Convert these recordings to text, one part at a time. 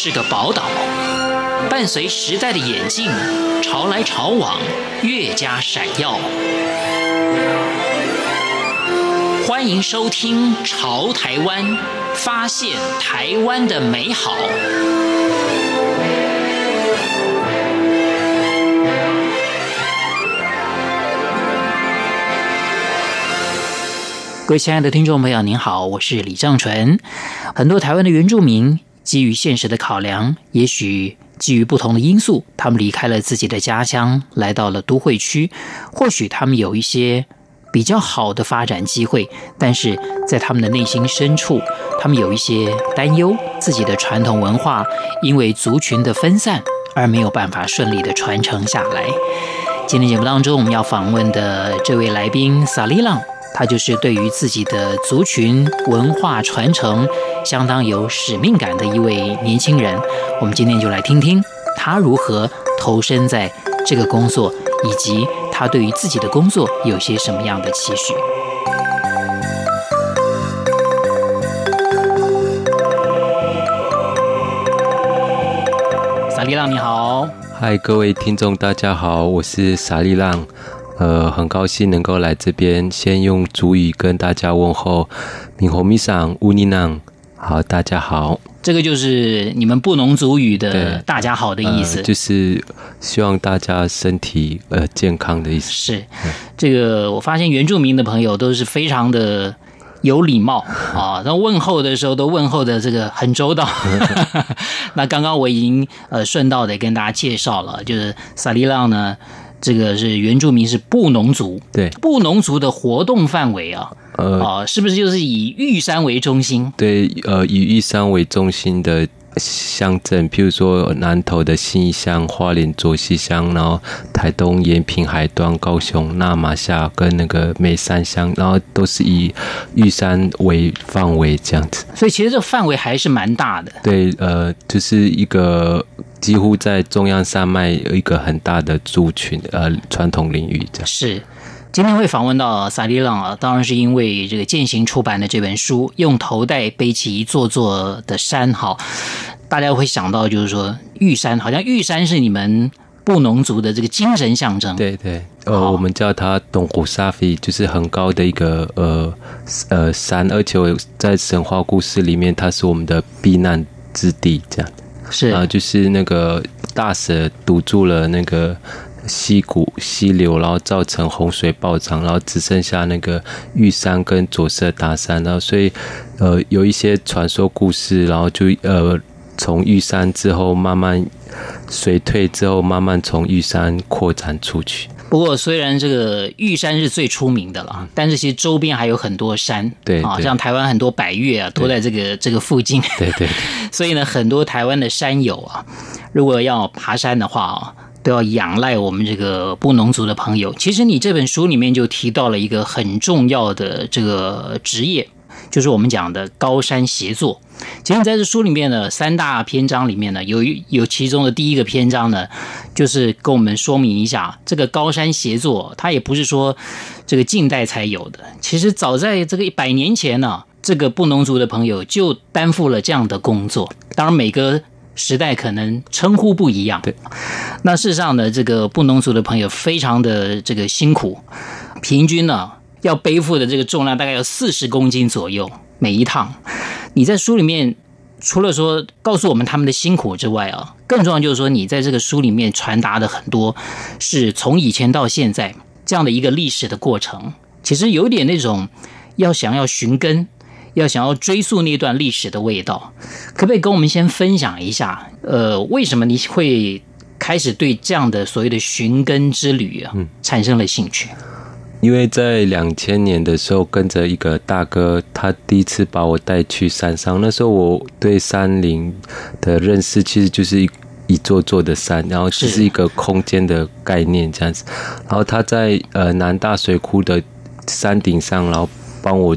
是个宝岛，伴随时代的演进，潮来潮往，越加闪耀。欢迎收听《潮台湾》，发现台湾的美好。各位亲爱的听众朋友，您好，我是李正淳。很多台湾的原住民。基于现实的考量，也许基于不同的因素，他们离开了自己的家乡，来到了都会区。或许他们有一些比较好的发展机会，但是在他们的内心深处，他们有一些担忧，自己的传统文化因为族群的分散而没有办法顺利的传承下来。今天节目当中，我们要访问的这位来宾萨利浪。他就是对于自己的族群文化传承相当有使命感的一位年轻人。我们今天就来听听他如何投身在这个工作，以及他对于自己的工作有些什么样的期许。萨利浪，你好。嗨，各位听众，大家好，我是萨利浪。呃，很高兴能够来这边，先用族语跟大家问候，米红米桑乌尼囊，好，大家好。这个就是你们布农族语的“大家好”的意思，呃、就是希望大家身体呃健康的意思。是，这个我发现原住民的朋友都是非常的有礼貌啊，那问候的时候都问候的这个很周到。那刚刚我已经呃顺道的跟大家介绍了，就是萨利浪呢。这个是原住民，是布农族。对，布农族的活动范围啊，呃，啊，是不是就是以玉山为中心？对，呃，以玉山为中心的。乡镇，譬如说南投的信义乡、花莲卓溪乡，然后台东延平海端、高雄那玛夏跟那个美山乡，然后都是以玉山为范围这样子。所以其实这个范围还是蛮大的。对，呃，就是一个几乎在中央山脉有一个很大的族群，呃，传统领域这样。是。今天会访问到萨利朗啊，当然是因为这个践行出版的这本书《用头带背起一座座的山》哈，大家会想到就是说玉山，好像玉山是你们布农族的这个精神象征。对对，呃，我们叫它东古沙菲，就是很高的一个呃呃山，而且在神话故事里面，它是我们的避难之地，这样。是啊，就是那个大蛇堵住了那个。溪谷、溪流，然后造成洪水暴涨，然后只剩下那个玉山跟左色大山，然后所以，呃，有一些传说故事，然后就呃，从玉山之后慢慢水退之后，慢慢从玉山扩展出去。不过，虽然这个玉山是最出名的了，但是其实周边还有很多山，对啊，像台湾很多百越啊，都在这个这个附近，对对。所以呢，很多台湾的山友啊，如果要爬山的话啊。都要仰赖我们这个布农族的朋友。其实你这本书里面就提到了一个很重要的这个职业，就是我们讲的高山协作。其实在这书里面呢，三大篇章里面呢，有有其中的第一个篇章呢，就是跟我们说明一下这个高山协作，它也不是说这个近代才有的。其实早在这个一百年前呢，这个布农族的朋友就担负了这样的工作。当然每个。时代可能称呼不一样，对。那事实上呢，这个布农族的朋友非常的这个辛苦，平均呢要背负的这个重量大概有四十公斤左右每一趟。你在书里面除了说告诉我们他们的辛苦之外啊，更重要就是说你在这个书里面传达的很多是从以前到现在这样的一个历史的过程，其实有点那种要想要寻根。要想要追溯那段历史的味道，可不可以跟我们先分享一下？呃，为什么你会开始对这样的所谓的寻根之旅啊，产生了兴趣？因为在两千年的时候，跟着一个大哥，他第一次把我带去山上。那时候我对山林的认识其实就是一一座座的山，然后只是一个空间的概念这样子。然后他在呃南大水库的山顶上，然后帮我。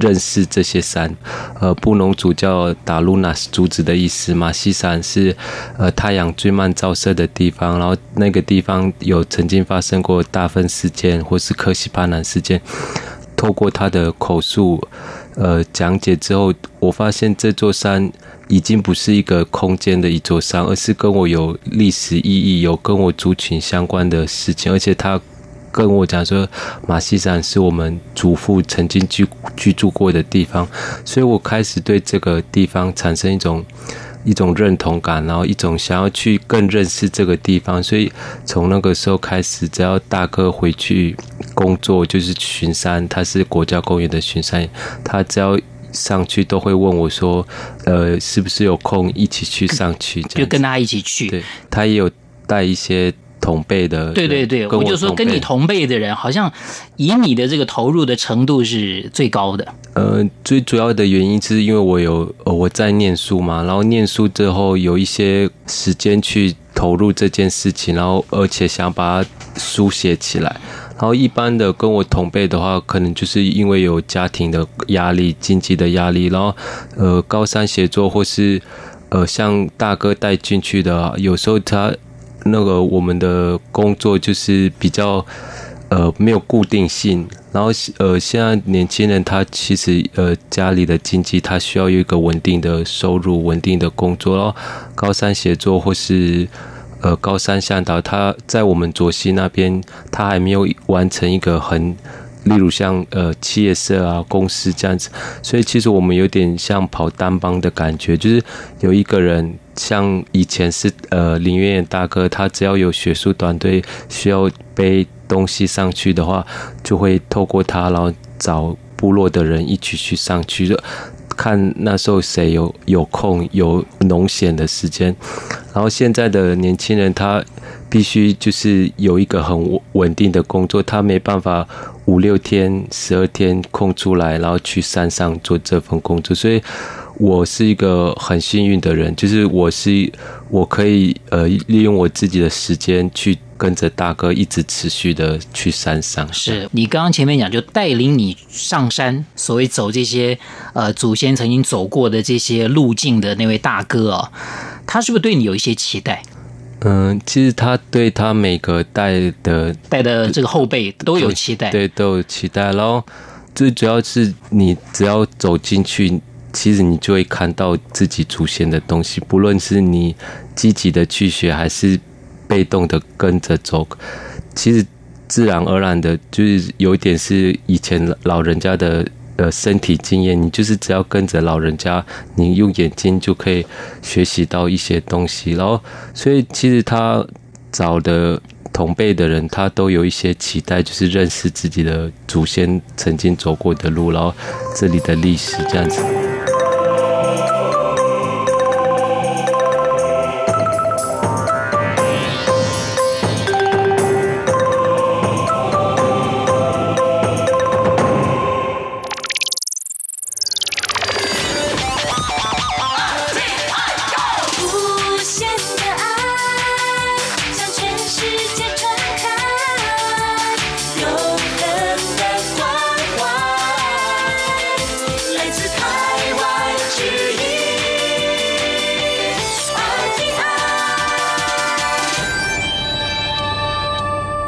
认识这些山，呃，布农族叫达鲁纳斯竹子的意思，马西山是呃太阳最慢照射的地方，然后那个地方有曾经发生过大分事件或是科西巴南事件。透过他的口述，呃，讲解之后，我发现这座山已经不是一个空间的一座山，而是跟我有历史意义、有跟我族群相关的事情，而且它跟我讲说，马戏山是我们祖父曾经居居住过的地方，所以我开始对这个地方产生一种一种认同感，然后一种想要去更认识这个地方，所以从那个时候开始，只要大哥回去工作，就是巡山，他是国家公园的巡山，他只要。上去都会问我说：“呃，是不是有空一起去上去？”就跟他一起去。对，他也有带一些同辈的。对对对，我，我就说跟你同辈的人，好像以你的这个投入的程度是最高的。呃，最主要的原因是因为我有呃我在念书嘛，然后念书之后有一些时间去投入这件事情，然后而且想把它书写起来。然后一般的跟我同辈的话，可能就是因为有家庭的压力、经济的压力，然后呃高三写作或是呃像大哥带进去的，有时候他那个我们的工作就是比较呃没有固定性，然后呃现在年轻人他其实呃家里的经济他需要有一个稳定的收入、稳定的工作，然后高三写作或是。呃，高山向导，他在我们卓西那边，他还没有完成一个很，例如像呃企业社啊、公司这样子，所以其实我们有点像跑单帮的感觉，就是有一个人，像以前是呃林月大哥，他只要有学术团队需要背东西上去的话，就会透过他，然后找部落的人一起去上去。看那时候谁有有空有农闲的时间，然后现在的年轻人他必须就是有一个很稳定的工作，他没办法五六天、十二天空出来，然后去山上做这份工作。所以，我是一个很幸运的人，就是我是我可以呃利用我自己的时间去。跟着大哥一直持续的去山上，是你刚刚前面讲，就带领你上山，所谓走这些呃祖先曾经走过的这些路径的那位大哥啊，他是不是对你有一些期待？嗯，其实他对他每个带的带的这个后辈都有期待，对，对，都有期待。然后最主要是你只要走进去，其实你就会看到自己祖先的东西，不论是你积极的去学还是。被动的跟着走，其实自然而然的，就是有一点是以前老人家的呃身体经验，你就是只要跟着老人家，你用眼睛就可以学习到一些东西。然后，所以其实他找的同辈的人，他都有一些期待，就是认识自己的祖先曾经走过的路，然后这里的历史这样子。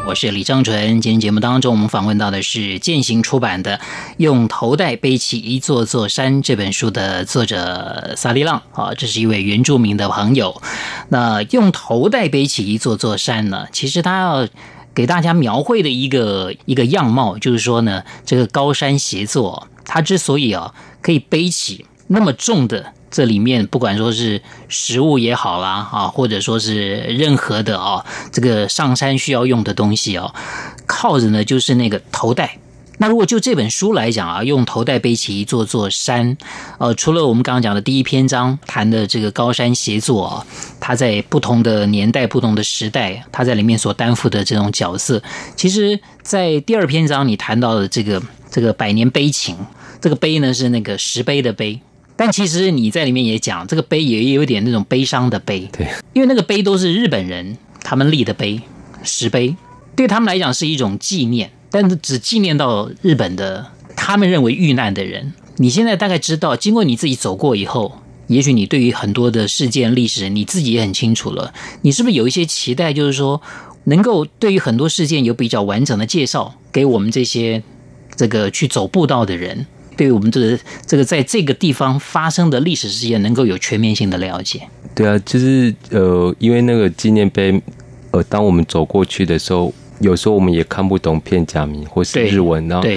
我是李正淳。今天节目当中，我们访问到的是践行出版的《用头带背起一座座山》这本书的作者萨利浪啊，这是一位原住民的朋友。那用头带背起一座座山呢，其实他要给大家描绘的一个一个样貌，就是说呢，这个高山协作，它之所以啊可以背起那么重的。这里面不管说是食物也好啦，啊，或者说是任何的啊，这个上山需要用的东西啊，靠着呢就是那个头带。那如果就这本书来讲啊，用头带背起一座座山，呃，除了我们刚刚讲的第一篇章谈的这个高山协作啊，它在不同的年代、不同的时代，它在里面所担负的这种角色，其实，在第二篇章你谈到的这个这个百年悲情，这个碑呢是那个石碑的碑。但其实你在里面也讲，这个碑也有点那种悲伤的碑，对，因为那个碑都是日本人他们立的碑，石碑，对他们来讲是一种纪念，但是只纪念到日本的他们认为遇难的人。你现在大概知道，经过你自己走过以后，也许你对于很多的事件历史你自己也很清楚了。你是不是有一些期待，就是说能够对于很多事件有比较完整的介绍给我们这些这个去走步道的人？对于我们这个这个在这个地方发生的历史事件能够有全面性的了解。对啊，就是呃，因为那个纪念碑，呃，当我们走过去的时候，有时候我们也看不懂片假名或是日文，然后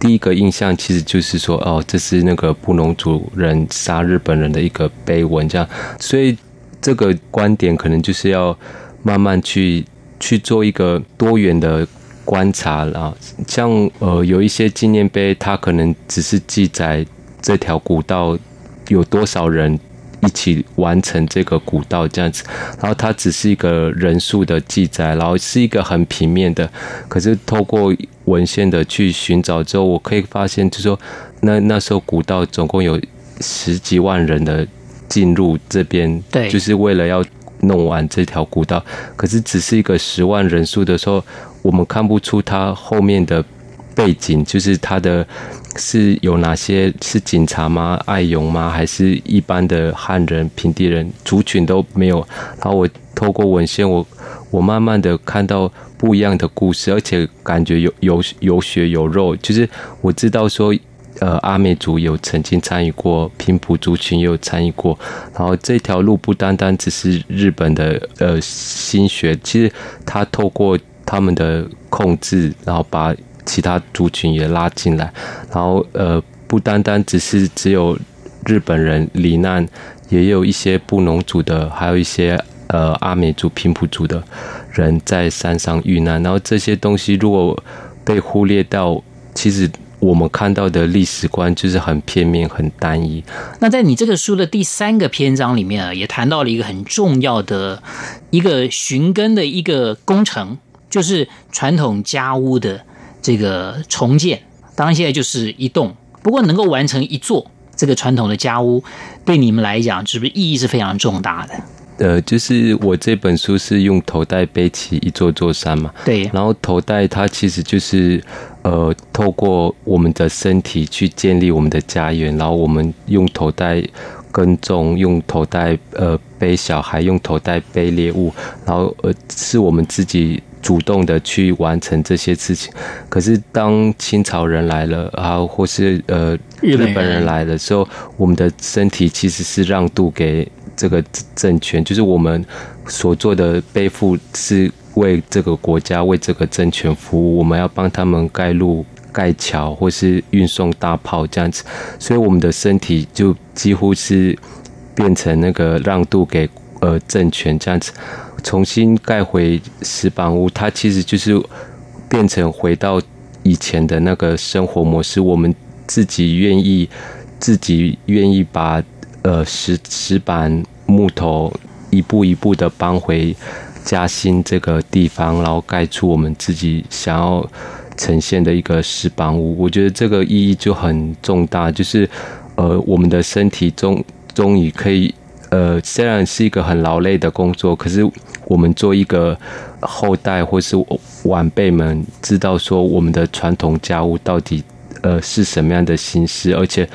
第一个印象其实就是说，哦，这是那个布农族人杀日本人的一个碑文，这样，所以这个观点可能就是要慢慢去去做一个多元的观察了。像呃，有一些纪念碑，它可能只是记载这条古道有多少人。一起完成这个古道这样子，然后它只是一个人数的记载，然后是一个很平面的。可是透过文献的去寻找之后，我可以发现，就是说那那时候古道总共有十几万人的进入这边，对，就是为了要弄完这条古道。可是只是一个十万人数的时候，我们看不出它后面的。背景就是他的是有哪些是警察吗？爱勇吗？还是一般的汉人、平地人族群都没有。然后我透过文献，我我慢慢的看到不一样的故事，而且感觉有有有血有肉。就是我知道说，呃，阿美族有曾经参与过，平埔族群也有参与过。然后这条路不单单只是日本的呃心血，其实他透过他们的控制，然后把。其他族群也拉进来，然后呃，不单单只是只有日本人罹难，也有一些布农族的，还有一些呃阿美族、平埔族的人在山上遇难。然后这些东西如果被忽略掉，其实我们看到的历史观就是很片面、很单一。那在你这个书的第三个篇章里面啊，也谈到了一个很重要的一个寻根的一个工程，就是传统家屋的。这个重建，当然现在就是一栋，不过能够完成一座这个传统的家屋，对你们来讲，是不是意义是非常重大的？呃，就是我这本书是用头戴背起一座座山嘛，对，然后头戴它其实就是呃，透过我们的身体去建立我们的家园，然后我们用头带耕种，用头带呃背小孩，用头带背猎物，然后呃是我们自己。主动的去完成这些事情，可是当清朝人来了啊，或是呃日本人来了时候，我们的身体其实是让渡给这个政权，就是我们所做的背负是为这个国家、为这个政权服务，我们要帮他们盖路、盖桥，或是运送大炮这样子，所以我们的身体就几乎是变成那个让渡给呃政权这样子。重新盖回石板屋，它其实就是变成回到以前的那个生活模式。我们自己愿意，自己愿意把呃石石板木头一步一步的搬回嘉兴这个地方，然后盖出我们自己想要呈现的一个石板屋。我觉得这个意义就很重大，就是呃我们的身体终终于可以。呃，虽然是一个很劳累的工作，可是我们做一个后代或是晚辈们知道说，我们的传统家务到底呃是什么样的形式，而且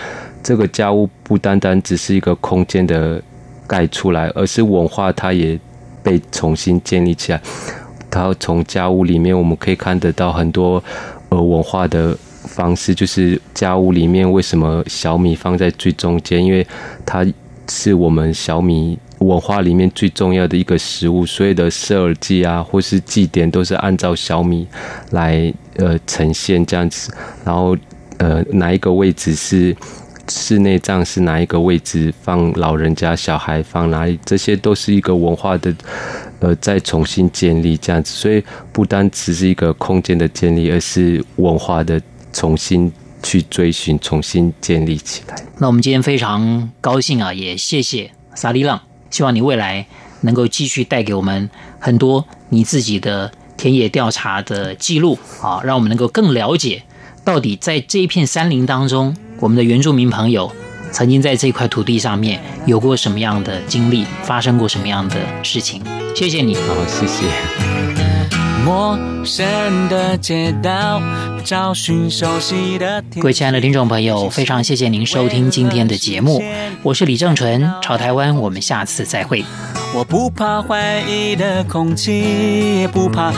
这个家务不单单只是一个空间的盖出来，而是文化它也被重新建立起来。它从家屋里面我们可以看得到很多呃文化的方式，就是家屋里面为什么小米放在最中间，因为它。是我们小米文化里面最重要的一个食物，所有的设耳祭啊，或是祭典，都是按照小米来呃呈现这样子。然后呃，哪一个位置是室内葬，是哪一个位置放老人家、小孩放哪里，这些都是一个文化的呃再重新建立这样子。所以不单只是一个空间的建立，而是文化的重新。去追寻，重新建立起来。那我们今天非常高兴啊，也谢谢萨利浪，希望你未来能够继续带给我们很多你自己的田野调查的记录啊，让我们能够更了解到底在这一片山林当中，我们的原住民朋友曾经在这块土地上面有过什么样的经历，发生过什么样的事情。谢谢你，好，谢谢。陌生的街道，找寻熟悉的。各位亲爱的听众朋友，非常谢谢您收听今天的节目，我是李正淳，朝台湾，我们下次再会。我不怕怀疑的空气，也不怕。